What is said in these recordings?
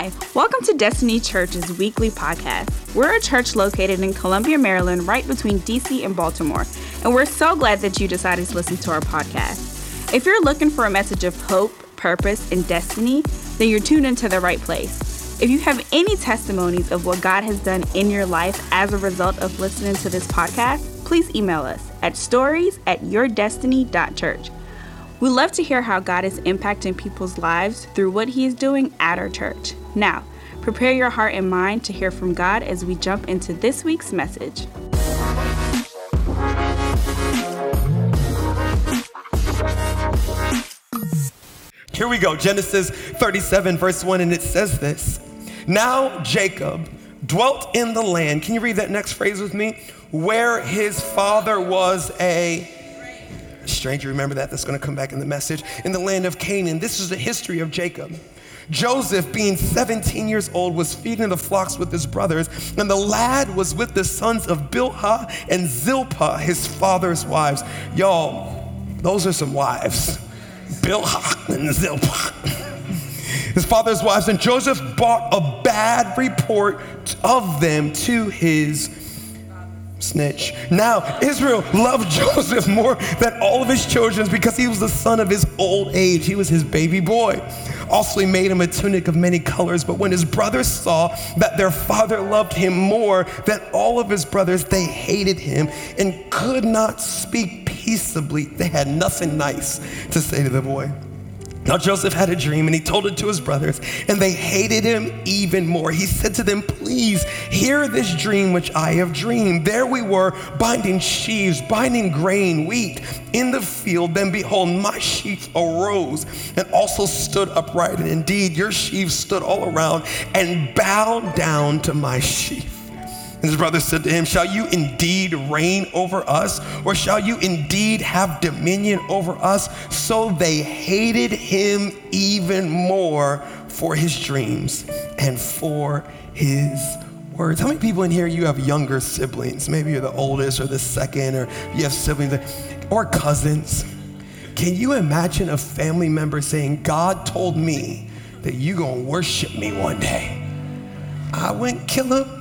Hi, welcome to Destiny Church's weekly podcast. We're a church located in Columbia, Maryland, right between DC and Baltimore, and we're so glad that you decided to listen to our podcast. If you're looking for a message of hope, purpose, and destiny, then you're tuned into the right place. If you have any testimonies of what God has done in your life as a result of listening to this podcast, please email us at stories at yourdestiny.church. We love to hear how God is impacting people's lives through what He is doing at our church. Now, prepare your heart and mind to hear from God as we jump into this week's message. Here we go Genesis 37, verse 1, and it says this Now Jacob dwelt in the land. Can you read that next phrase with me? Where his father was a stranger. Remember that? That's going to come back in the message. In the land of Canaan. This is the history of Jacob. Joseph, being 17 years old, was feeding the flocks with his brothers, and the lad was with the sons of Bilhah and Zilpah, his father's wives. Y'all, those are some wives. Bilhah and Zilpah. his father's wives, and Joseph brought a bad report of them to his snitch. Now, Israel loved Joseph more than all of his children because he was the son of his old age. He was his baby boy. Also, he made him a tunic of many colors. But when his brothers saw that their father loved him more than all of his brothers, they hated him and could not speak peaceably. They had nothing nice to say to the boy. Now Joseph had a dream and he told it to his brothers, and they hated him even more. He said to them, Please hear this dream which I have dreamed. There we were, binding sheaves, binding grain, wheat in the field. Then behold, my sheaf arose and also stood upright. And indeed, your sheaves stood all around and bowed down to my sheaf. And his brother said to him, Shall you indeed reign over us, or shall you indeed have dominion over us? So they hated him even more for his dreams and for his words. How many people in here you have younger siblings? Maybe you're the oldest or the second, or you have siblings or cousins. Can you imagine a family member saying, God told me that you're gonna worship me one day? I wouldn't kill him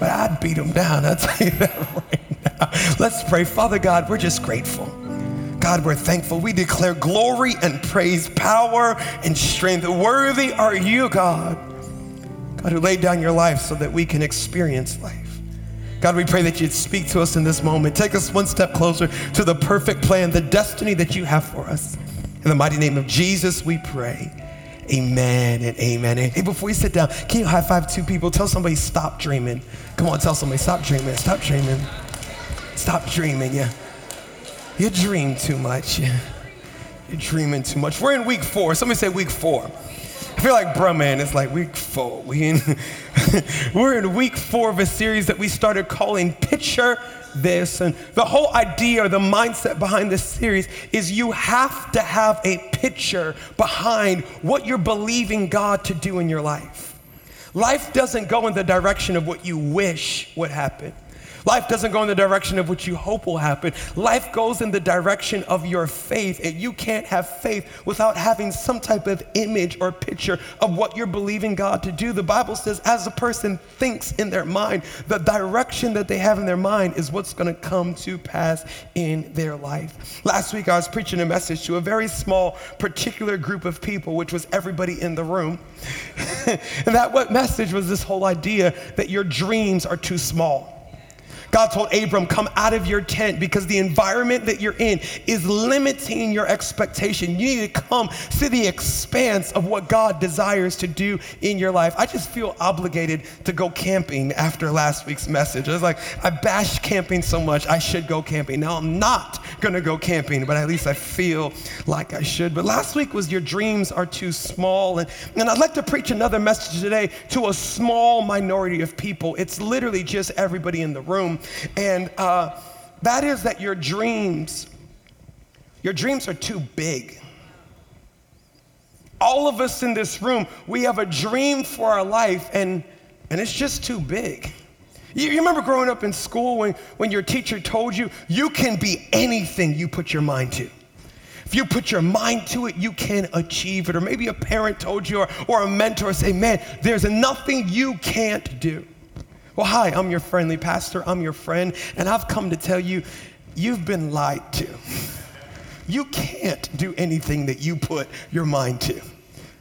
but I'd beat them down. I'll tell you that right now. Let's pray. Father God, we're just grateful. God, we're thankful. We declare glory and praise, power and strength. Worthy are you, God. God, who laid down your life so that we can experience life. God, we pray that you'd speak to us in this moment. Take us one step closer to the perfect plan, the destiny that you have for us. In the mighty name of Jesus, we pray. Amen and amen. hey, before you sit down, can you high five two people? Tell somebody, stop dreaming. Come on, tell somebody, stop dreaming, stop dreaming. Stop dreaming, yeah. You dream too much. You're dreaming too much. We're in week four. Somebody say week four. I feel like, bro, man, it's like week four. We in, we're in week four of a series that we started calling Picture this. And the whole idea or the mindset behind this series is you have to have a picture behind what you're believing God to do in your life. Life doesn't go in the direction of what you wish would happen. Life doesn't go in the direction of what you hope will happen. Life goes in the direction of your faith. And you can't have faith without having some type of image or picture of what you're believing God to do. The Bible says, as a person thinks in their mind, the direction that they have in their mind is what's going to come to pass in their life. Last week, I was preaching a message to a very small, particular group of people, which was everybody in the room. and that what message was this whole idea that your dreams are too small. God told Abram, come out of your tent because the environment that you're in is limiting your expectation. You need to come to the expanse of what God desires to do in your life. I just feel obligated to go camping after last week's message. I was like, I bashed camping so much, I should go camping. Now I'm not gonna go camping, but at least I feel like I should. But last week was your dreams are too small. And, and I'd like to preach another message today to a small minority of people. It's literally just everybody in the room. And uh, that is that your dreams, your dreams are too big. All of us in this room, we have a dream for our life, and, and it's just too big. You, you remember growing up in school when, when your teacher told you, you can be anything you put your mind to. If you put your mind to it, you can achieve it. Or maybe a parent told you, or, or a mentor say, Man, there's nothing you can't do. Well, hi, I'm your friendly pastor. I'm your friend, and I've come to tell you, you've been lied to. You can't do anything that you put your mind to.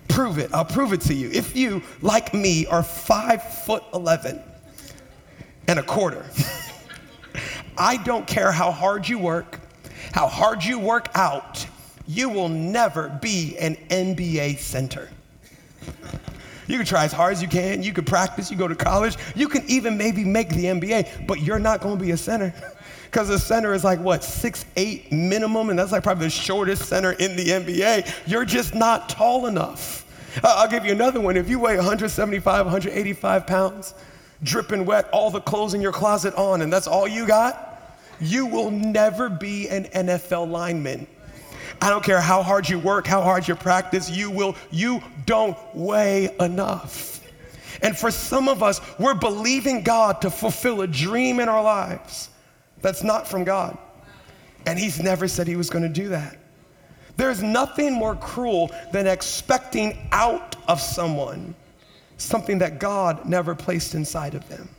Prove it. I'll prove it to you. If you, like me, are five foot 11 and a quarter, I don't care how hard you work, how hard you work out, you will never be an NBA center. You can try as hard as you can, you can practice, you go to college, you can even maybe make the NBA, but you're not gonna be a center. Because the center is like what, six, eight minimum, and that's like probably the shortest center in the NBA. You're just not tall enough. I'll give you another one. If you weigh 175, 185 pounds, dripping wet, all the clothes in your closet on, and that's all you got, you will never be an NFL lineman. I don't care how hard you work, how hard you practice, you will, you don't weigh enough. And for some of us, we're believing God to fulfill a dream in our lives that's not from God. And He's never said He was going to do that. There's nothing more cruel than expecting out of someone something that God never placed inside of them.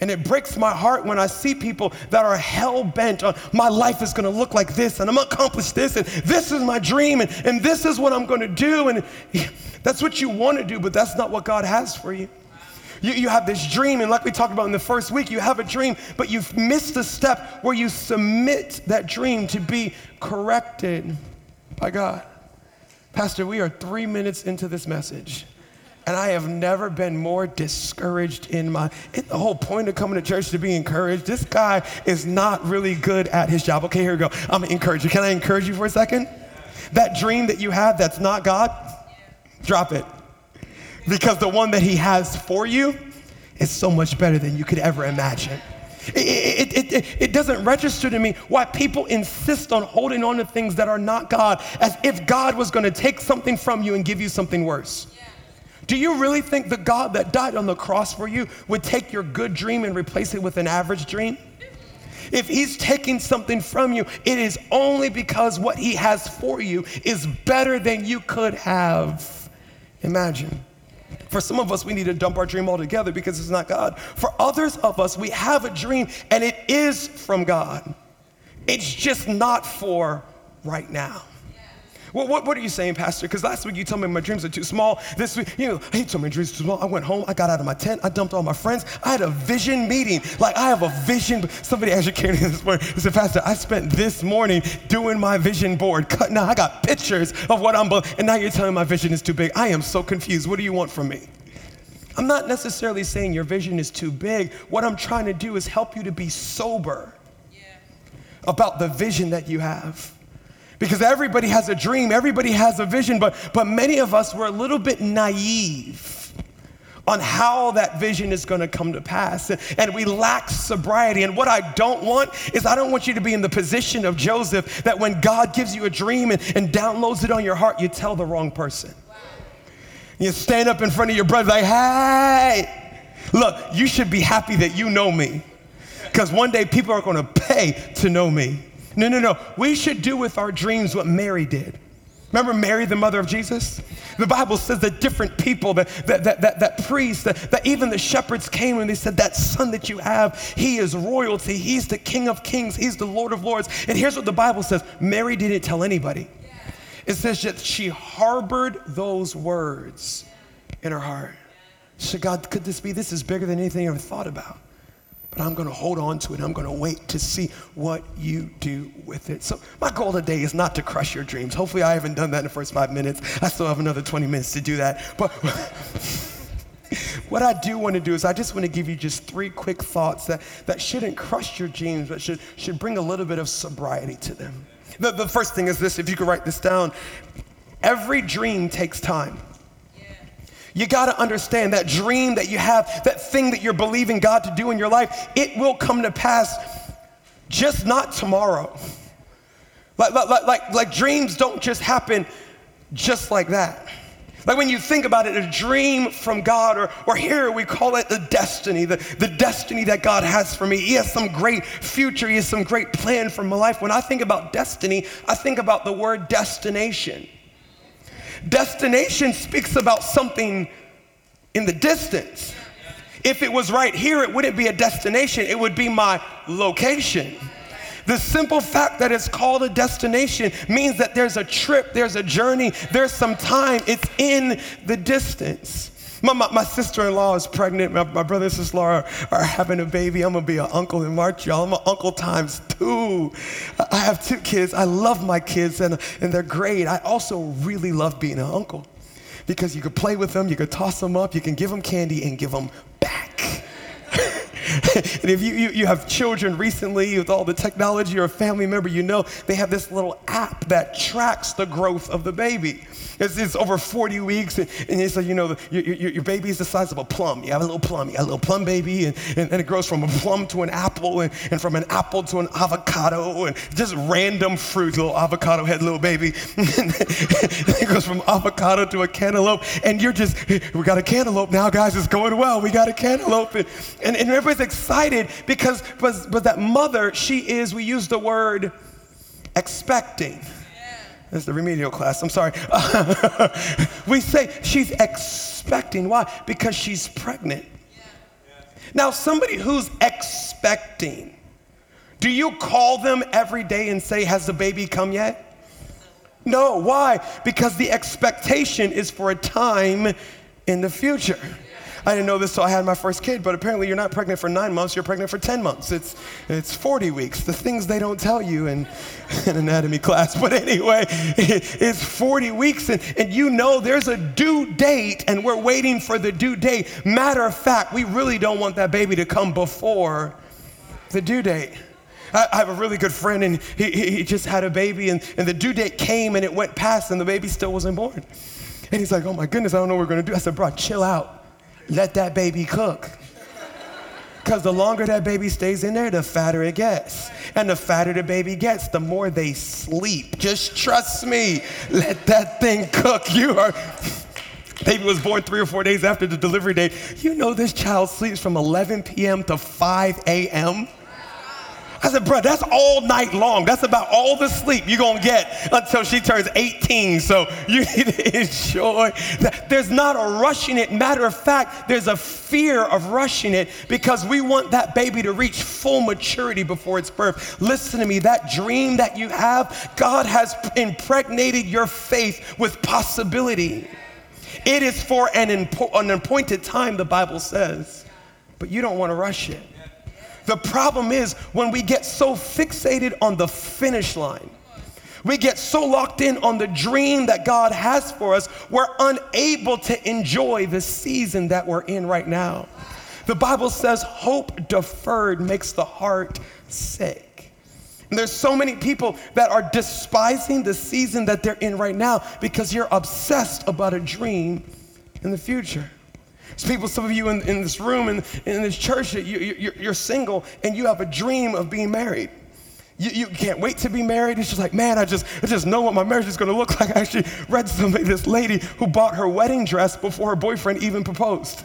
And it breaks my heart when I see people that are hell bent on my life is gonna look like this, and I'm gonna accomplish this, and this is my dream, and, and this is what I'm gonna do. And that's what you wanna do, but that's not what God has for you. You, you have this dream, and like we talked about in the first week, you have a dream, but you've missed the step where you submit that dream to be corrected by God. Pastor, we are three minutes into this message. And I have never been more discouraged in my. In the whole point of coming to church to be encouraged. This guy is not really good at his job. Okay, here we go. I'm gonna encourage you. Can I encourage you for a second? That dream that you have that's not God, drop it. Because the one that He has for you is so much better than you could ever imagine. It, it, it, it, doesn't register to me why people insist on holding on to things that are not God as if God was going to take something from you and give you something worse. Do you really think the God that died on the cross for you would take your good dream and replace it with an average dream? If he's taking something from you, it is only because what he has for you is better than you could have imagined. For some of us, we need to dump our dream altogether because it's not God. For others of us, we have a dream and it is from God. It's just not for right now. Well, what, what are you saying, Pastor? Because last week you told me my dreams are too small. This week, you know, he told me my dreams are too small. I went home, I got out of my tent, I dumped all my friends. I had a vision meeting. Like, I have a vision. Somebody educated me this morning. He said, Pastor, I spent this morning doing my vision board, cutting out. I got pictures of what I'm, and now you're telling me my vision is too big. I am so confused. What do you want from me? I'm not necessarily saying your vision is too big. What I'm trying to do is help you to be sober yeah. about the vision that you have. Because everybody has a dream, everybody has a vision, but, but many of us were a little bit naive on how that vision is going to come to pass. And we lack sobriety. And what I don't want is I don't want you to be in the position of Joseph that when God gives you a dream and, and downloads it on your heart, you tell the wrong person. You stand up in front of your brother like, hey, look, you should be happy that you know me. Because one day people are going to pay to know me. No, no, no. We should do with our dreams what Mary did. Remember Mary, the mother of Jesus? The Bible says that different people, that, that, that, that, that priests, that, that even the shepherds came and they said, That son that you have, he is royalty. He's the King of kings. He's the Lord of lords. And here's what the Bible says Mary didn't tell anybody. It says that she harbored those words in her heart. Said, God, could this be? This is bigger than anything I ever thought about but I'm going to hold on to it. I'm going to wait to see what you do with it. So, my goal today is not to crush your dreams. Hopefully, I haven't done that in the first five minutes. I still have another 20 minutes to do that. But what I do want to do is, I just want to give you just three quick thoughts that, that shouldn't crush your dreams, but should, should bring a little bit of sobriety to them. The, the first thing is this if you could write this down every dream takes time. You got to understand that dream that you have, that thing that you're believing God to do in your life, it will come to pass just not tomorrow. Like, like, like, like dreams don't just happen just like that. Like when you think about it, a dream from God, or, or here we call it the destiny, the, the destiny that God has for me. He has some great future, He has some great plan for my life. When I think about destiny, I think about the word destination. Destination speaks about something in the distance. If it was right here, it wouldn't be a destination, it would be my location. The simple fact that it's called a destination means that there's a trip, there's a journey, there's some time, it's in the distance. My, my, my sister-in-law is pregnant. My, my brother and sister are, are having a baby. I'm gonna be an uncle in March, y'all. I'm an uncle times two. I have two kids. I love my kids and, and they're great. I also really love being an uncle because you can play with them, you can toss them up, you can give them candy and give them back. and if you, you, you, have children recently with all the technology or a family member, you know they have this little app that tracks the growth of the baby. It's, it's over 40 weeks, and, and it's like, you know, your, your baby is the size of a plum. You have a little plum, you have a little plum baby, and, and, and it grows from a plum to an apple, and, and from an apple to an avocado, and just random fruit. Little avocado head, little baby. it goes from avocado to a cantaloupe, and you're just, we got a cantaloupe now, guys, it's going well. We got a cantaloupe. And, and, and everybody's excited because, but, but that mother, she is, we use the word expecting. This is the remedial class. I'm sorry. we say she's expecting. Why? Because she's pregnant. Now, somebody who's expecting, do you call them every day and say, Has the baby come yet? No. Why? Because the expectation is for a time in the future. I didn't know this till I had my first kid, but apparently you're not pregnant for nine months, you're pregnant for 10 months. It's, it's 40 weeks. The things they don't tell you in, in anatomy class. But anyway, it's 40 weeks, and, and you know there's a due date, and we're waiting for the due date. Matter of fact, we really don't want that baby to come before the due date. I, have a really good friend, and he, he just had a baby, and, and the due date came, and it went past, and the baby still wasn't born. And he's like, Oh my goodness, I don't know what we're gonna do. I said, Bro, chill out let that baby cook. Because the longer that baby stays in there, the fatter it gets. And the fatter the baby gets, the more they sleep. Just trust me. Let that thing cook. You are. Baby was born three or four days after the delivery date. You know this child sleeps from 11 p.m. to 5 a.m. I said, bro, that's all night long. That's about all the sleep you're going to get until she turns 18. So you need to enjoy. There's not a rushing it. Matter of fact, there's a fear of rushing it because we want that baby to reach full maturity before its birth. Listen to me, that dream that you have, God has impregnated your faith with possibility. It is for an, impo- an appointed time, the Bible says, but you don't want to rush it. The problem is when we get so fixated on the finish line, we get so locked in on the dream that God has for us, we're unable to enjoy the season that we're in right now. The Bible says hope deferred makes the heart sick. And there's so many people that are despising the season that they're in right now because you're obsessed about a dream in the future. People, some of you in, in this room, in, in this church, you, you, you're single and you have a dream of being married. You, you, can't wait to be married. It's just like, man, I just, I just know what my marriage is going to look like. I actually read somebody, this lady who bought her wedding dress before her boyfriend even proposed.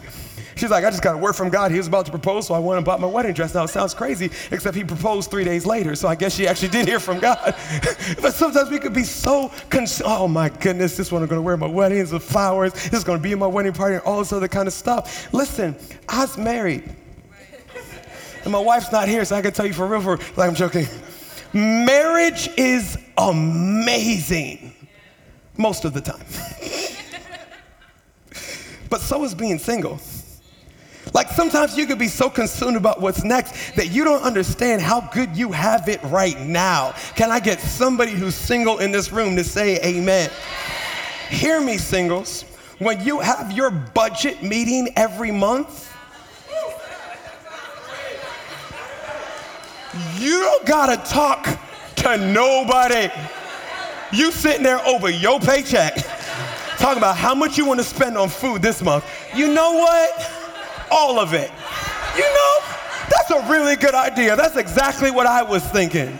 She's like, I just got a word from God. He was about to propose, so I went and bought my wedding dress. Now, it sounds crazy, except he proposed three days later, so I guess she actually did hear from God. but sometimes we could be so consumed. Oh, my goodness, this one I'm going to wear my wedding, the flowers, this is going to be in my wedding party, and all this other kind of stuff. Listen, I was married. And my wife's not here, so I can tell you for real, for, like I'm joking. Marriage is amazing most of the time. but so is being single. Like sometimes you could be so consumed about what's next that you don't understand how good you have it right now. Can I get somebody who's single in this room to say amen? Hear me, singles. When you have your budget meeting every month, you don't gotta talk to nobody. You sitting there over your paycheck, talking about how much you wanna spend on food this month. You know what? All of it. You know, that's a really good idea. That's exactly what I was thinking.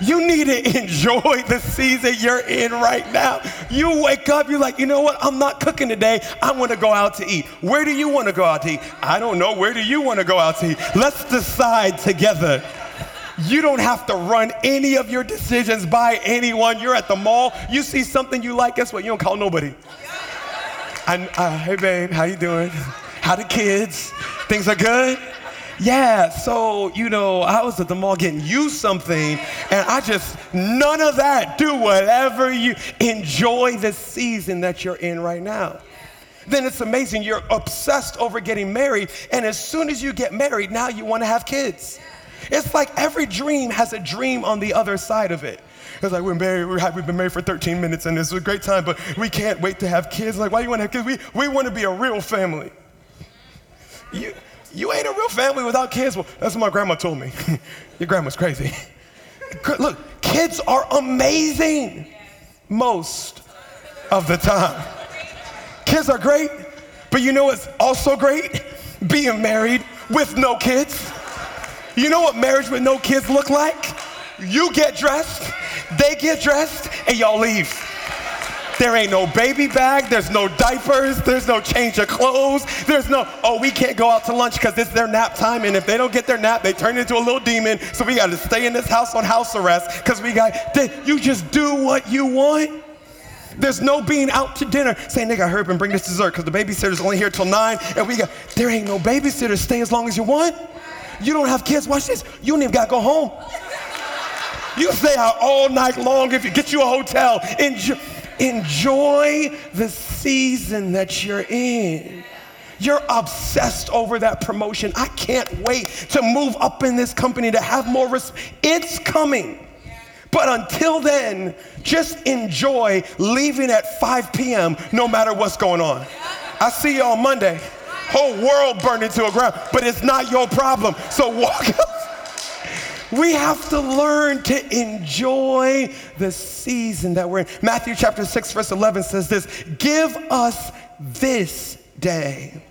You need to enjoy the season you're in right now. You wake up, you're like, you know what? I'm not cooking today. I want to go out to eat. Where do you want to go out to eat? I don't know. Where do you want to go out to eat? Let's decide together. You don't have to run any of your decisions by anyone. You're at the mall. You see something you like. Guess what? You don't call nobody. Uh, hey, babe, how you doing? How the kids? Things are good. Yeah, so, you know, I was at the mall getting you something, and I just, none of that. Do whatever you enjoy the season that you're in right now. Then it's amazing. You're obsessed over getting married, and as soon as you get married, now you want to have kids. It's like every dream has a dream on the other side of it. It's like we're married, happy, we've been married for 13 minutes and it's a great time, but we can't wait to have kids. Like, why do you want to have kids? We, we want to be a real family. You, you ain't a real family without kids. Well, that's what my grandma told me. Your grandma's crazy. Look, kids are amazing most of the time. Kids are great, but you know what's also great? Being married with no kids. You know what marriage with no kids look like? You get dressed, they get dressed, and y'all leave. There ain't no baby bag, there's no diapers, there's no change of clothes, there's no, oh, we can't go out to lunch because it's their nap time, and if they don't get their nap, they turn into a little demon, so we gotta stay in this house on house arrest because we got, you just do what you want. There's no being out to dinner saying, nigga, hurry up and bring this dessert because the babysitter's only here till nine, and we got, there ain't no babysitter, stay as long as you want. You don't have kids, watch this, you don't even gotta go home. You stay out all night long if you get you a hotel. Enjoy. Enjoy the season that you're in. You're obsessed over that promotion. I can't wait to move up in this company to have more respect. It's coming. But until then, just enjoy leaving at 5 p.m. no matter what's going on. I see you on Monday. Whole world burned to a ground, but it's not your problem. So walk up. We have to learn to enjoy the season that we're in. Matthew chapter 6, verse 11 says this Give us this day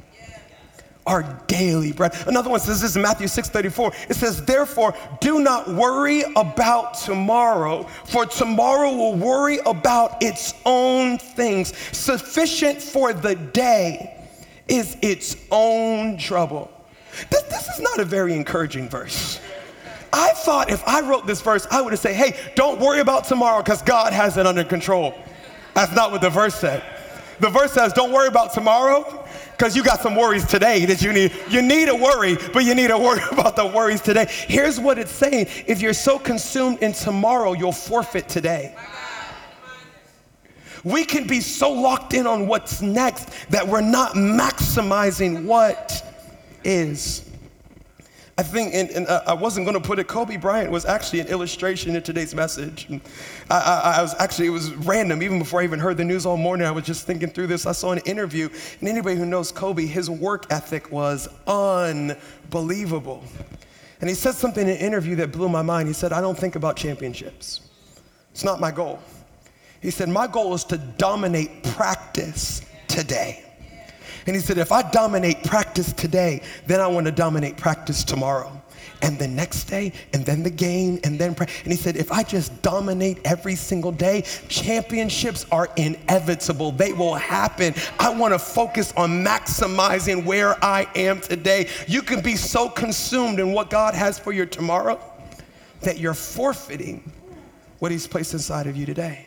our daily bread. Another one says this in Matthew 6 34. It says, Therefore, do not worry about tomorrow, for tomorrow will worry about its own things. Sufficient for the day is its own trouble. This, this is not a very encouraging verse. I thought if I wrote this verse, I would have said, hey, don't worry about tomorrow because God has it under control. That's not what the verse said. The verse says, don't worry about tomorrow because you got some worries today that you need. You need a worry, but you need to worry about the worries today. Here's what it's saying if you're so consumed in tomorrow, you'll forfeit today. We can be so locked in on what's next that we're not maximizing what is. I think, and, and uh, I wasn't going to put it, Kobe Bryant was actually an illustration in today's message. I, I, I, was actually, it was random. Even before I even heard the news all morning, I was just thinking through this. I saw an interview, and anybody who knows Kobe, his work ethic was unbelievable. And he said something in an interview that blew my mind. He said, I don't think about championships, it's not my goal. He said, My goal is to dominate practice today. And he said, if I dominate practice today, then I want to dominate practice tomorrow. And the next day, and then the game, and then, pra-. and he said, if I just dominate every single day, championships are inevitable. They will happen. I want to focus on maximizing where I am today. You can be so consumed in what God has for your tomorrow that you're forfeiting what He's placed inside of you today.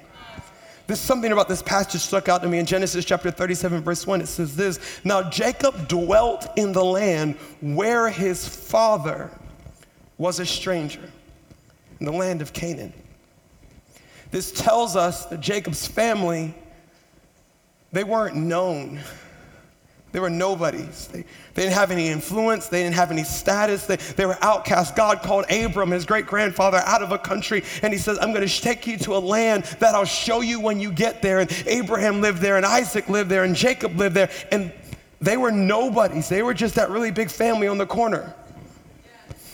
There's something about this passage stuck out to me in Genesis chapter 37, verse 1. It says this Now Jacob dwelt in the land where his father was a stranger, in the land of Canaan. This tells us that Jacob's family, they weren't known they were nobodies. They, they didn't have any influence. They didn't have any status. They, they were outcasts. God called Abram, his great grandfather, out of a country, and he says, I'm going to take you to a land that I'll show you when you get there. And Abraham lived there, and Isaac lived there, and Jacob lived there. And they were nobodies. They were just that really big family on the corner.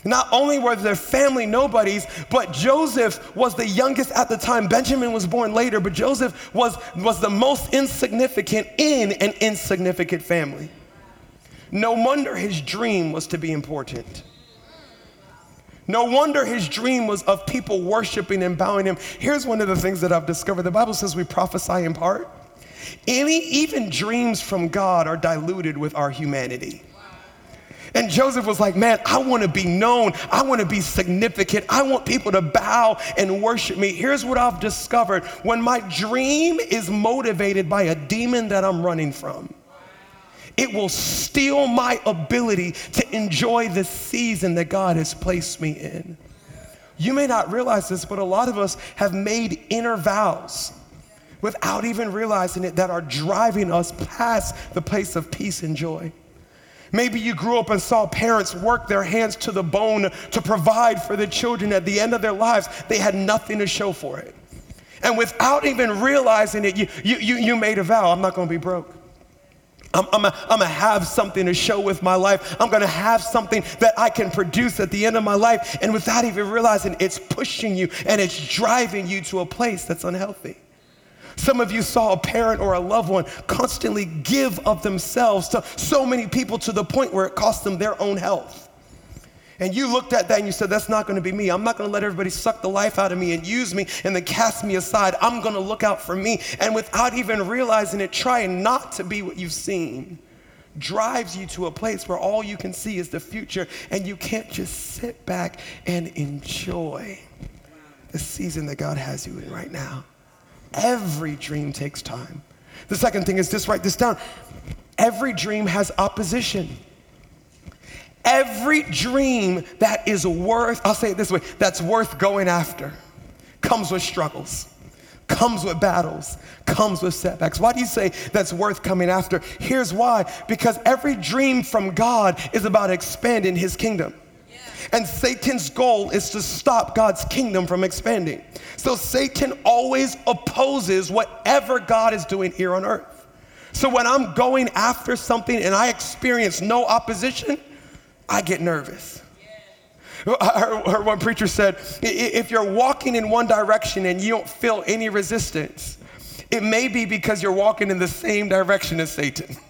Not only were their family nobodies, but Joseph was the youngest at the time. Benjamin was born later, but Joseph was, was the most insignificant in an insignificant family. No wonder his dream was to be important. No wonder his dream was of people worshiping and bowing him. Here's one of the things that I've discovered the Bible says we prophesy in part. Any, even dreams from God are diluted with our humanity. And Joseph was like, Man, I want to be known. I want to be significant. I want people to bow and worship me. Here's what I've discovered when my dream is motivated by a demon that I'm running from, it will steal my ability to enjoy the season that God has placed me in. You may not realize this, but a lot of us have made inner vows without even realizing it that are driving us past the place of peace and joy. Maybe you grew up and saw parents work their hands to the bone to provide for the children. At the end of their lives, they had nothing to show for it. And without even realizing it, you, you, you, made a vow I'm not gonna be broke. I'm, I'm, I'm gonna have something to show with my life. I'm gonna have something that I can produce at the end of my life. And without even realizing, it's pushing you and it's driving you to a place that's unhealthy. Some of you saw a parent or a loved one constantly give of themselves to so many people to the point where it cost them their own health. And you looked at that and you said, That's not gonna be me. I'm not gonna let everybody suck the life out of me and use me and then cast me aside. I'm gonna look out for me. And without even realizing it, trying not to be what you've seen drives you to a place where all you can see is the future and you can't just sit back and enjoy the season that God has you in right now. Every dream takes time. The second thing is just write this down. Every dream has opposition. Every dream that is worth, I'll say it this way, that's worth going after comes with struggles, comes with battles, comes with setbacks. Why do you say that's worth coming after? Here's why because every dream from God is about expanding his kingdom. And Satan's goal is to stop God's kingdom from expanding. So Satan always opposes whatever God is doing here on earth. So when I'm going after something and I experience no opposition, I get nervous. I heard one preacher said, if you're walking in one direction and you don't feel any resistance, it may be because you're walking in the same direction as Satan.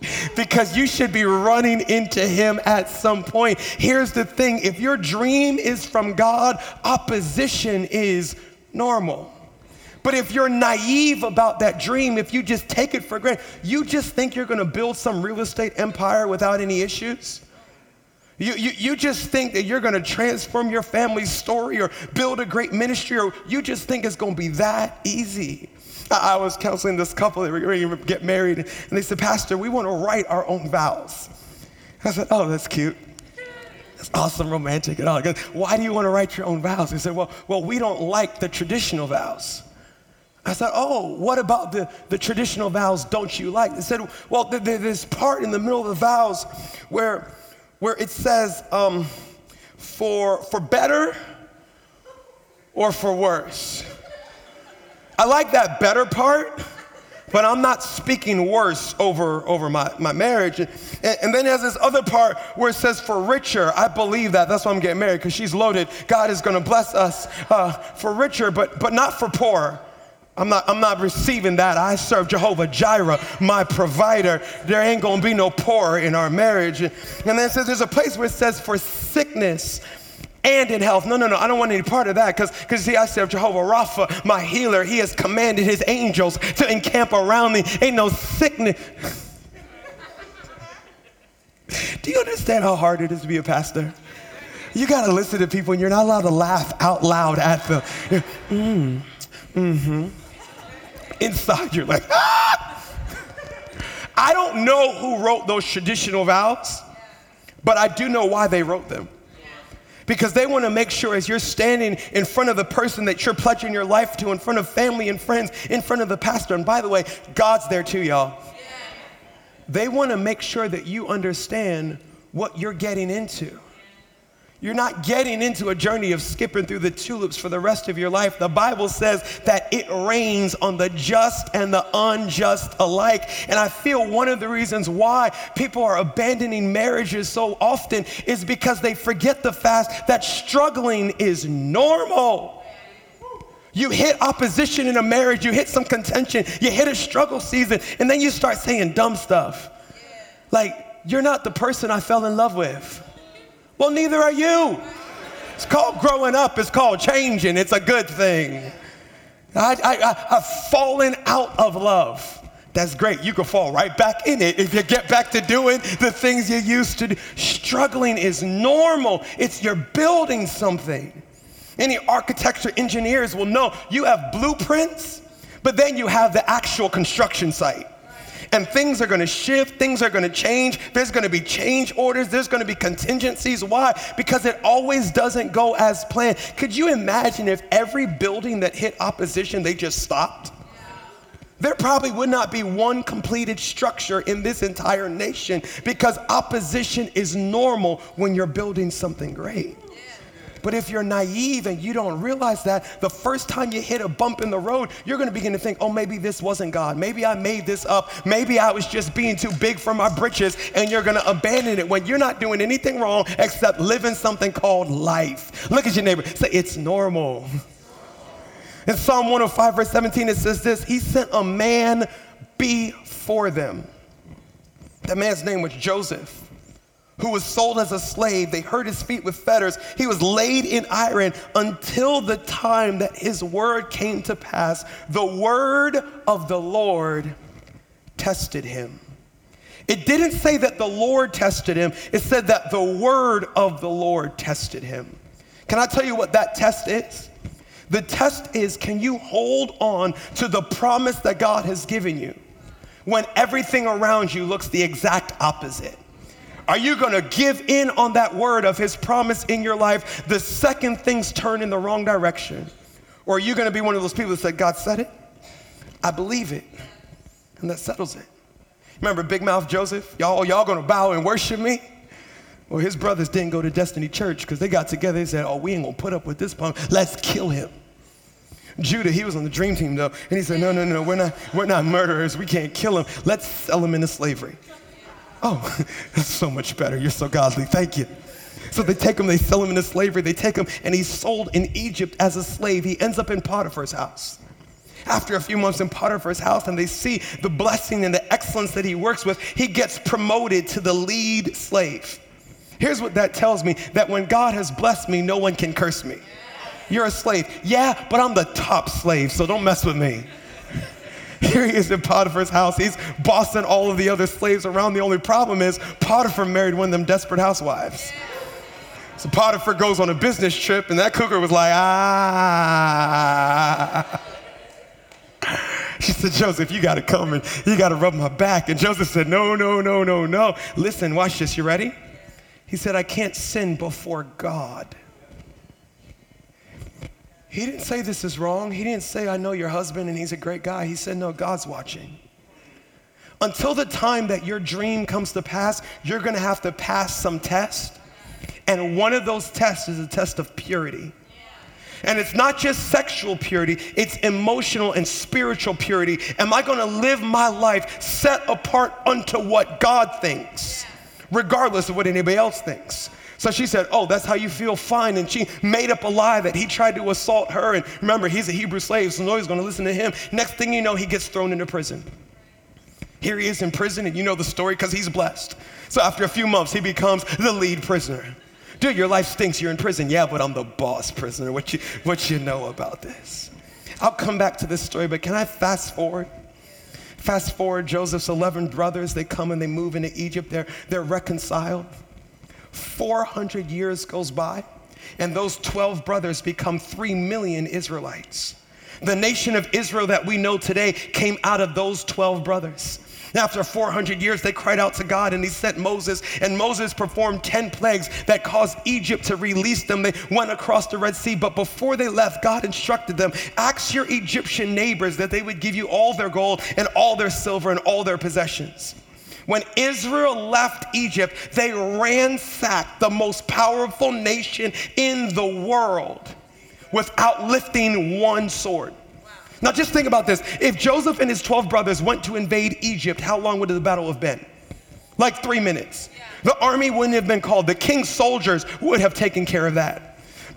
because you should be running into him at some point. Here's the thing if your dream is from God, opposition is normal. But if you're naive about that dream, if you just take it for granted, you just think you're gonna build some real estate empire without any issues. You, you, you just think that you're gonna transform your family's story or build a great ministry, or you just think it's gonna be that easy. I was counseling this couple that were ready to get married, and they said, Pastor, we want to write our own vows. I said, Oh, that's cute. That's awesome, romantic and all. Goes, Why do you want to write your own vows? They said, Well, well, we don't like the traditional vows. I said, Oh, what about the, the traditional vows don't you like? They said, Well, there's this part in the middle of the vows where, where it says, um, for, for better or for worse. I like that better part, but I'm not speaking worse over, over my, my marriage. And, and then there's this other part where it says for richer. I believe that. That's why I'm getting married, because she's loaded. God is going to bless us uh, for richer, but, but not for poor. I'm not, I'm not receiving that. I serve Jehovah Jireh, my provider. There ain't gonna be no poor in our marriage. And then it says there's a place where it says for sickness and in health. No, no, no, I don't want any part of that because, because see, I serve Jehovah Rapha, my healer. He has commanded his angels to encamp around me. Ain't no sickness. Do you understand how hard it is to be a pastor? You got to listen to people and you're not allowed to laugh out loud at them. Mm, mm-hmm. Inside, you're like, ah! I don't know who wrote those traditional vows, but I do know why they wrote them because they want to make sure as you're standing in front of the person that you're pledging your life to, in front of family and friends, in front of the pastor, and by the way, God's there too, y'all. They want to make sure that you understand what you're getting into. You're not getting into a journey of skipping through the tulips for the rest of your life. The Bible says that it rains on the just and the unjust alike. And I feel one of the reasons why people are abandoning marriages so often is because they forget the fact that struggling is normal. You hit opposition in a marriage, you hit some contention, you hit a struggle season, and then you start saying dumb stuff. Like, you're not the person I fell in love with. Well, neither are you. It's called growing up, it's called changing. It's a good thing. I, I, I've fallen out of love. That's great. You can fall right back in it if you get back to doing the things you used to do. Struggling is normal, it's you're building something. Any architecture engineers will know you have blueprints, but then you have the actual construction site. And things are gonna shift, things are gonna change, there's gonna be change orders, there's gonna be contingencies. Why? Because it always doesn't go as planned. Could you imagine if every building that hit opposition, they just stopped? There probably would not be one completed structure in this entire nation because opposition is normal when you're building something great. But if you're naive and you don't realize that, the first time you hit a bump in the road, you're gonna begin to think, oh, maybe this wasn't God. Maybe I made this up. Maybe I was just being too big for my britches, and you're gonna abandon it when you're not doing anything wrong except living something called life. Look at your neighbor, say, it's normal. In Psalm 105, verse 17, it says this He sent a man before them. That man's name was Joseph who was sold as a slave. They hurt his feet with fetters. He was laid in iron until the time that his word came to pass. The word of the Lord tested him. It didn't say that the Lord tested him, it said that the word of the Lord tested him. Can I tell you what that test is? The test is can you hold on to the promise that God has given you when everything around you looks the exact opposite? Are you going to give in on that word of his promise in your life the second things turn in the wrong direction? Or are you going to be one of those people that said, God said it, I believe it, and that settles it? Remember Big Mouth Joseph? Y'all, y'all going to bow and worship me? Well, his brothers didn't go to Destiny Church because they got together. They said, Oh, we ain't going to put up with this punk. Let's kill him. Judah, he was on the dream team though, and he said, No, no, no, we're not, we're not murderers. We can't kill him. Let's sell him into slavery. Oh, that's so much better. You're so godly. Thank you. So they take him, they sell him into slavery, they take him, and he's sold in Egypt as a slave. He ends up in Potiphar's house. After a few months in Potiphar's house, and they see the blessing and the excellence that he works with, he gets promoted to the lead slave. Here's what that tells me that when God has blessed me, no one can curse me. You're a slave. Yeah, but I'm the top slave, so don't mess with me. Here he is in Potiphar's house. He's bossing all of the other slaves around. The only problem is Potiphar married one of them desperate housewives. So Potiphar goes on a business trip, and that cougar was like, ah. She said, Joseph, you got to come and you got to rub my back. And Joseph said, No, no, no, no, no. Listen, watch this. You ready? He said, I can't sin before God. He didn't say this is wrong. He didn't say, I know your husband and he's a great guy. He said, No, God's watching. Until the time that your dream comes to pass, you're gonna have to pass some test. And one of those tests is a test of purity. And it's not just sexual purity, it's emotional and spiritual purity. Am I gonna live my life set apart unto what God thinks, regardless of what anybody else thinks? So she said, Oh, that's how you feel fine. And she made up a lie that he tried to assault her. And remember, he's a Hebrew slave, so nobody's going to listen to him. Next thing you know, he gets thrown into prison. Here he is in prison, and you know the story because he's blessed. So after a few months, he becomes the lead prisoner. Dude, your life stinks. You're in prison. Yeah, but I'm the boss prisoner. What you, what you know about this? I'll come back to this story, but can I fast forward? Fast forward, Joseph's 11 brothers, they come and they move into Egypt. They're, they're reconciled. 400 years goes by, and those 12 brothers become 3 million Israelites. The nation of Israel that we know today came out of those 12 brothers. After 400 years, they cried out to God and he sent Moses, and Moses performed 10 plagues that caused Egypt to release them. They went across the Red Sea, but before they left, God instructed them ask your Egyptian neighbors that they would give you all their gold and all their silver and all their possessions. When Israel left Egypt, they ransacked the most powerful nation in the world without lifting one sword. Now, just think about this. If Joseph and his 12 brothers went to invade Egypt, how long would the battle have been? Like three minutes. The army wouldn't have been called, the king's soldiers would have taken care of that.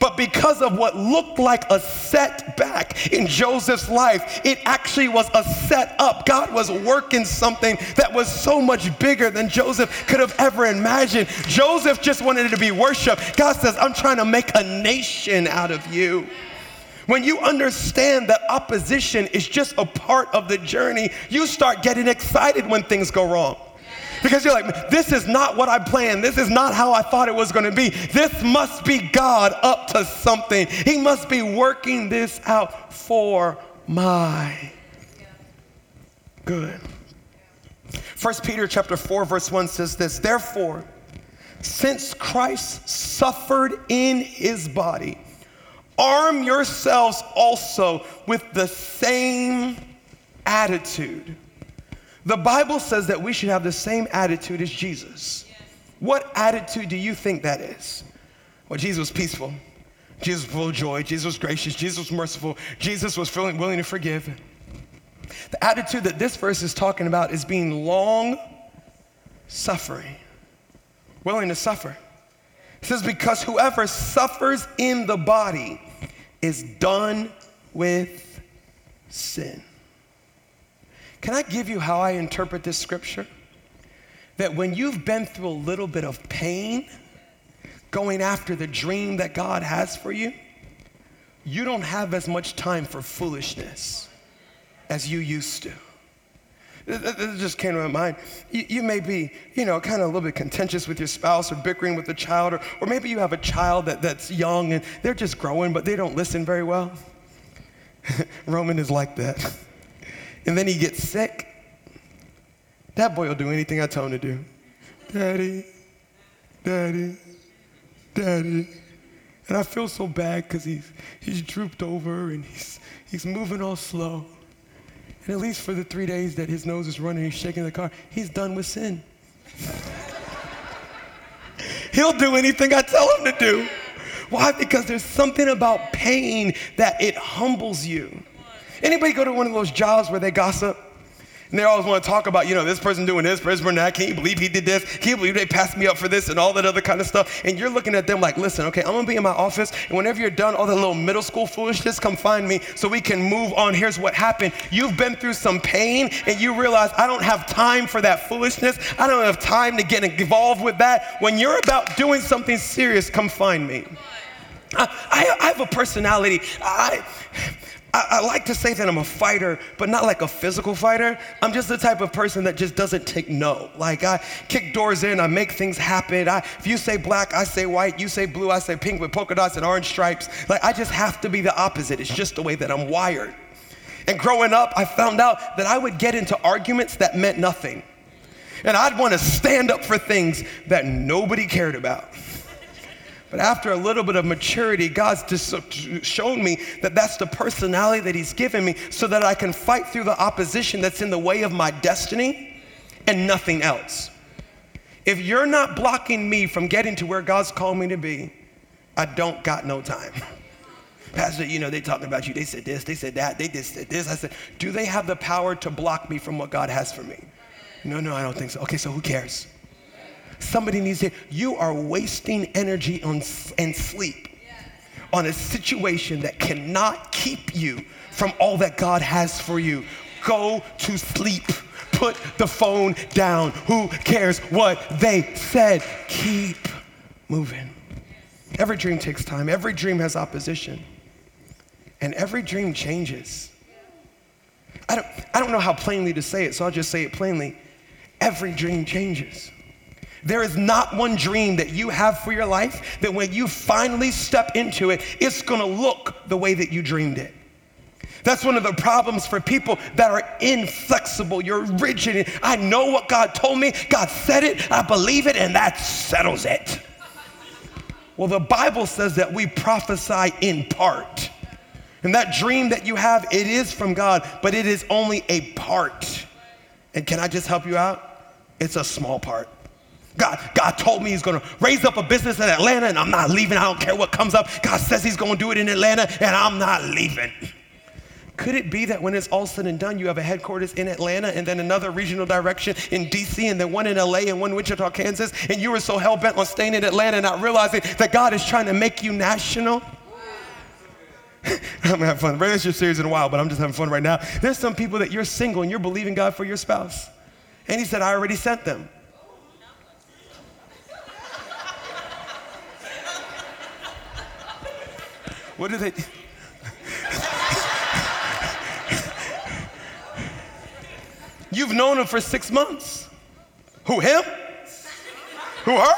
But because of what looked like a setback in Joseph's life, it actually was a set up. God was working something that was so much bigger than Joseph could have ever imagined. Joseph just wanted it to be worship. God says, I'm trying to make a nation out of you. When you understand that opposition is just a part of the journey, you start getting excited when things go wrong. Because you're like, this is not what I planned. This is not how I thought it was going to be. This must be God up to something. He must be working this out for my good. First Peter chapter 4 verse 1 says this, therefore, since Christ suffered in his body, arm yourselves also with the same attitude the Bible says that we should have the same attitude as Jesus. What attitude do you think that is? Well, Jesus was peaceful. Jesus was full of joy. Jesus was gracious. Jesus was merciful. Jesus was feeling, willing to forgive. The attitude that this verse is talking about is being long suffering, willing to suffer. It says, because whoever suffers in the body is done with sin. Can I give you how I interpret this scripture? That when you've been through a little bit of pain, going after the dream that God has for you, you don't have as much time for foolishness as you used to. This just came to my mind. You, you, may be, you know, kind of a little bit contentious with your spouse or bickering with the child, or, or maybe you have a child that, that's young and they're just growing, but they don't listen very well. Roman is like that and then he gets sick, that boy will do anything I tell him to do. Daddy, daddy, daddy. And I feel so bad because he's, he's drooped over and he's, he's moving all slow. And at least for the three days that his nose is running, he's shaking the car, he's done with sin. He'll do anything I tell him to do. Why? Because there's something about pain that it humbles you. Anybody go to one of those jobs where they gossip? And they always want to talk about, you know, this person doing this, person doing that. Can you believe he did this? Can you believe they passed me up for this and all that other kind of stuff? And you're looking at them like, listen, okay, I'm gonna be in my office, and whenever you're done, all that little middle school foolishness, come find me so we can move on. Here's what happened. You've been through some pain, and you realize I don't have time for that foolishness. I don't have time to get involved with that. When you're about doing something serious, come find me. I, I, I have a personality. I I, I, like to say that I'm a fighter, but not like a physical fighter. I'm just the type of person that just doesn't take no. Like I kick doors in, I make things happen. I, if you say black, I say white. You say blue, I say pink with polka dots and orange stripes. Like I just have to be the opposite. It's just the way that I'm wired. And growing up, I found out that I would get into arguments that meant nothing. And I'd want to stand up for things that nobody cared about. But after a little bit of maturity, God's just shown me that that's the personality that He's given me so that I can fight through the opposition that's in the way of my destiny and nothing else. If you're not blocking me from getting to where God's called me to be, I don't got no time. Pastor, you know, they talking about you. They said this, they said that, they just said this. I said, do they have the power to block me from what God has for me? No, no, I don't think so. Okay, so who cares? Somebody needs to, you are wasting energy on, and sleep on a situation that cannot keep you from all that God has for you. Go to sleep. Put the phone down. Who cares what they said? Keep moving. Every dream takes time. Every dream has opposition. And every dream changes. I don't, I don't know how plainly to say it, so I'll just say it plainly. Every dream changes. There is not one dream that you have for your life that when you finally step into it, it's gonna look the way that you dreamed it. That's one of the problems for people that are inflexible. You're rigid. I know what God told me. God said it. I believe it, and that settles it. Well, the Bible says that we prophesy in part. And that dream that you have, it is from God, but it is only a part. And can I just help you out? It's a small part. God, God told me he's gonna raise up a business in Atlanta and I'm not leaving. I don't care what comes up. God says he's gonna do it in Atlanta and I'm not leaving. Could it be that when it's all said and done, you have a headquarters in Atlanta and then another regional direction in DC and then one in LA and one in Wichita, Kansas, and you were so hell bent on staying in Atlanta not realizing that God is trying to make you national? I'm gonna have fun. Relationship series in a while, but I'm just having fun right now. There's some people that you're single and you're believing God for your spouse. And he said, I already sent them. What do they? You've known him for six months. Who, him? Who, her?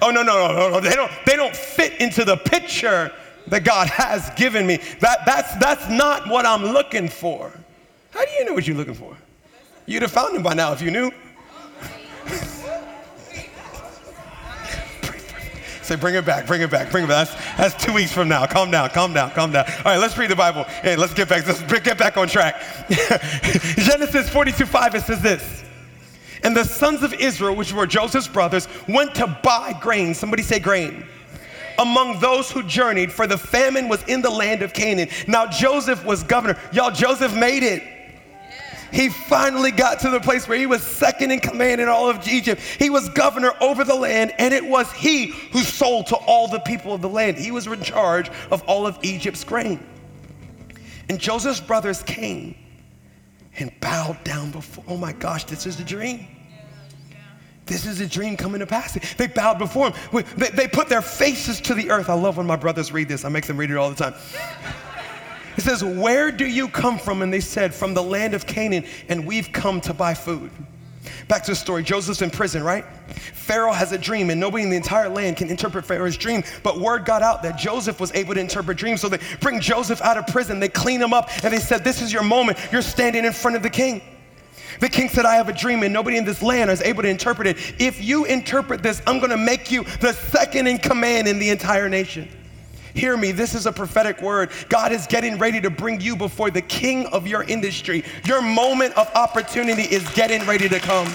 Oh, no, no, no, no, no. They don't, they don't fit into the picture that God has given me. That, that's, that's not what I'm looking for. How do you know what you're looking for? You'd have found him by now if you knew. Say, bring it back, bring it back, bring it back. That's, that's two weeks from now. Calm down, calm down, calm down. All right, let's read the Bible. Hey, let's get back, let's get back on track. Genesis 42 5, it says this. And the sons of Israel, which were Joseph's brothers, went to buy grain. Somebody say grain. Among those who journeyed, for the famine was in the land of Canaan. Now Joseph was governor. Y'all, Joseph made it. He finally got to the place where he was second in command in all of Egypt. He was governor over the land, and it was he who sold to all the people of the land. He was in charge of all of Egypt's grain. And Joseph's brothers came and bowed down before, oh my gosh, this is a dream. This is a dream coming to pass. They bowed before him. They, put their faces to the earth. I love when my brothers read this. I make them read it all the time. It says, Where do you come from? And they said, From the land of Canaan, and we've come to buy food. Back to the story Joseph's in prison, right? Pharaoh has a dream, and nobody in the entire land can interpret Pharaoh's dream. But word got out that Joseph was able to interpret dreams. So they bring Joseph out of prison, they clean him up, and they said, This is your moment. You're standing in front of the king. The king said, I have a dream, and nobody in this land is able to interpret it. If you interpret this, I'm gonna make you the second in command in the entire nation. Hear me, this is a prophetic word. God is getting ready to bring you before the king of your industry. Your moment of opportunity is getting ready to come.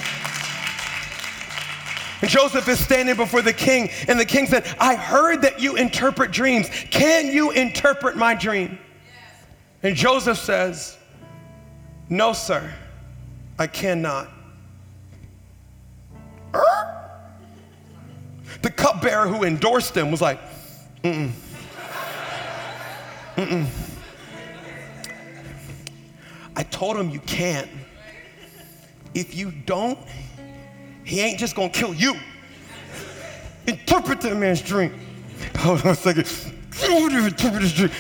And Joseph is standing before the king, and the king said, I heard that you interpret dreams. Can you interpret my dream? And Joseph says, No, sir, I cannot. The cupbearer who endorsed him was like, Mm-mm. Mm-mm. I told him you can't. If you don't, he ain't just gonna kill you. Interpret that man's dream. Hold on a second. Interpret his dream.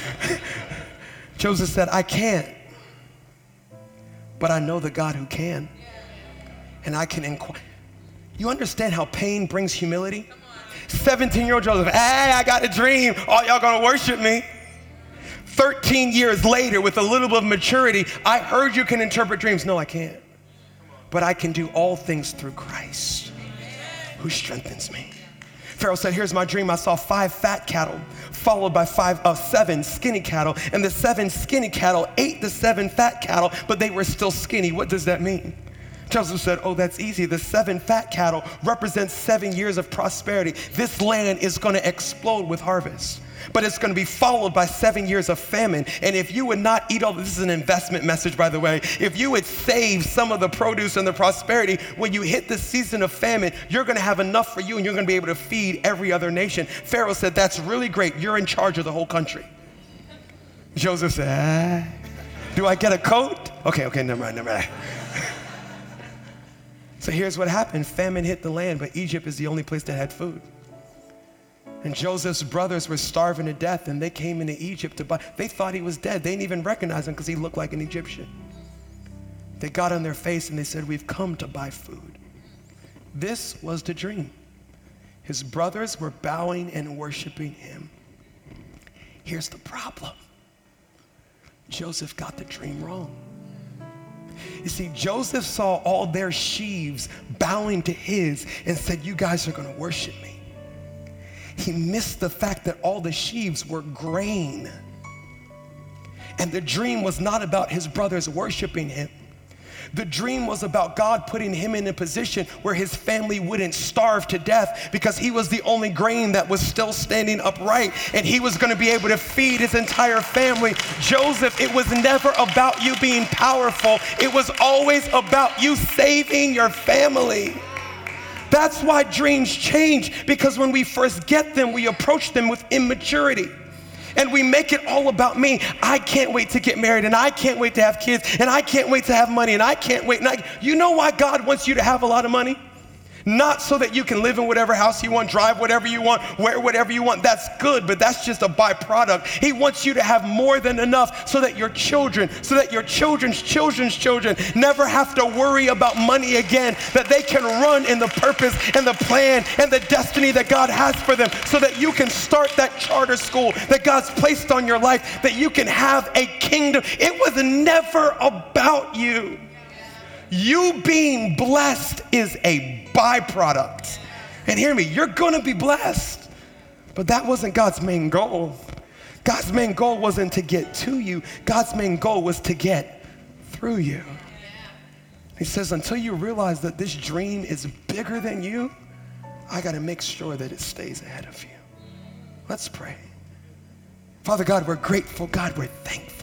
Joseph said, I can't. But I know the God who can. And I can inquire. You understand how pain brings humility? 17 year old Joseph, hey, I got a dream. All y'all gonna worship me. 13 years later, with a little bit of maturity, I heard you can interpret dreams. No, I can't. But I can do all things through Christ who strengthens me. Pharaoh said, Here's my dream. I saw five fat cattle followed by five, uh, seven skinny cattle, and the seven skinny cattle ate the seven fat cattle, but they were still skinny. What does that mean? Joseph said, Oh, that's easy. The seven fat cattle represents seven years of prosperity. This land is going to explode with harvest but it's going to be followed by seven years of famine. And if you would not eat all this is an investment message, by the way. If you would save some of the produce and the prosperity, when you hit the season of famine, you're going to have enough for you and you're going to be able to feed every other nation. Pharaoh said, That's really great. You're in charge of the whole country. Joseph said, ah, Do I get a coat? Okay, okay, never mind, never mind. So here's what happened famine hit the land, but Egypt is the only place that had food. And Joseph's brothers were starving to death, and they came into Egypt to buy. They thought he was dead. They didn't even recognize him because he looked like an Egyptian. They got on their face and they said, We've come to buy food. This was the dream. His brothers were bowing and worshiping him. Here's the problem Joseph got the dream wrong. You see, Joseph saw all their sheaves bowing to his and said, You guys are going to worship me he missed the fact that all the sheaves were grain. And the dream was not about his brothers worshiping him. The dream was about God putting him in a position where his family wouldn't starve to death because he was the only grain that was still standing upright and he was going to be able to feed his entire family. Joseph, it was never about you being powerful, it was always about you saving your family. That's why dreams change, because when we first get them, we approach them with immaturity. And we make it all about me. I can't wait to get married, and I can't wait to have kids, and I can't wait to have money, and I can't wait. And I, you know why God wants you to have a lot of money? Not so that you can live in whatever house you want, drive whatever you want, wear whatever you want. That's good, but that's just a byproduct. He wants you to have more than enough so that your children, so that your children's children's children never have to worry about money again, that they can run in the purpose and the plan and the destiny that God has for them, so that you can start that charter school that God's placed on your life, that you can have a kingdom. It was never about you. You being blessed is a byproduct. And hear me, you're gonna be blessed. But that wasn't God's main goal. God's main goal wasn't to get to you, God's main goal was to get through you. He says, until you realize that this dream is bigger than you, I gotta make sure that it stays ahead of you. Let's pray. Father God, we're grateful. God, we're thankful.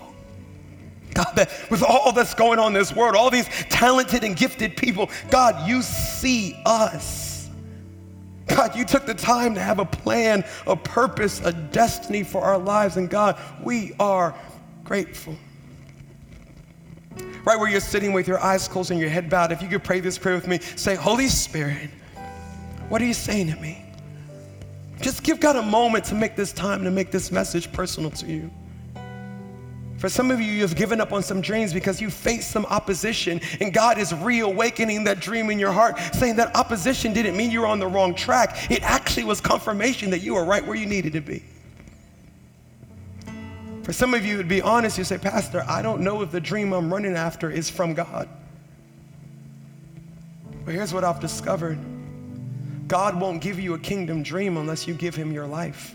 God, that with all that's going on in this world, all these talented and gifted people, God, you see us. God, you took the time to have a plan, a purpose, a destiny for our lives. And God, we are grateful. Right where you're sitting with your eyes closed and your head bowed, if you could pray this prayer with me, say, Holy Spirit, what are you saying to me? Just give God a moment to make this time to make this message personal to you. For some of you, you have given up on some dreams because you faced some opposition, and God is reawakening that dream in your heart, saying that opposition didn't mean you were on the wrong track. It actually was confirmation that you were right where you needed to be. For some of you, to be honest, you say, Pastor, I don't know if the dream I'm running after is from God. But here's what I've discovered God won't give you a kingdom dream unless you give him your life.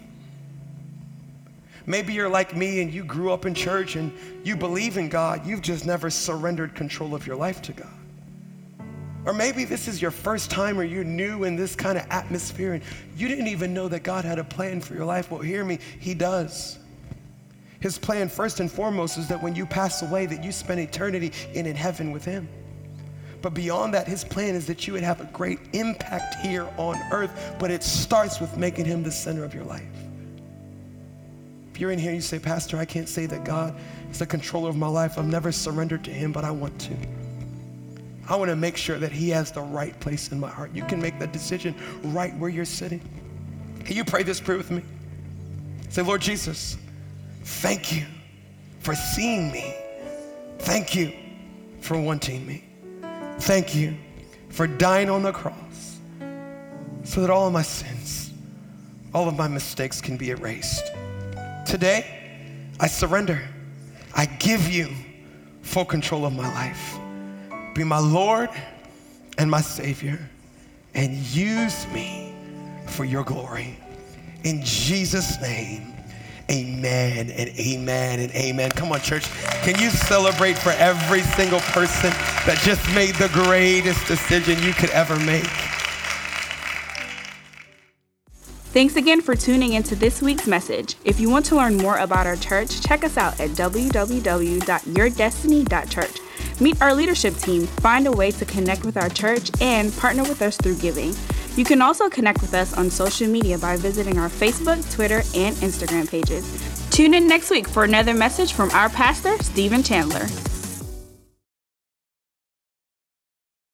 Maybe you're like me and you grew up in church and you believe in God, you've just never surrendered control of your life to God. Or maybe this is your first time or you're new in this kind of atmosphere and you didn't even know that God had a plan for your life. Well, hear me, He does. His plan, first and foremost, is that when you pass away, that you spend eternity in, in heaven with Him. But beyond that, His plan is that you would have a great impact here on earth, but it starts with making Him the center of your life. If you're in here, you say, Pastor, I can't say that God is the controller of my life. I've never surrendered to Him, but I want to. I want to make sure that He has the right place in my heart. You can make that decision right where you're sitting. Can you pray this prayer with me? Say, Lord Jesus, thank you for seeing me. Thank you for wanting me. Thank you for dying on the cross so that all of my sins, all of my mistakes can be erased. Today, I surrender. I give you full control of my life. Be my Lord and my Savior, and use me for your glory. In Jesus' name, amen and amen and amen. Come on, church. Can you celebrate for every single person that just made the greatest decision you could ever make? Thanks again for tuning into this week's message. If you want to learn more about our church, check us out at www.yourdestiny.church. Meet our leadership team, find a way to connect with our church, and partner with us through giving. You can also connect with us on social media by visiting our Facebook, Twitter, and Instagram pages. Tune in next week for another message from our pastor, Stephen Chandler.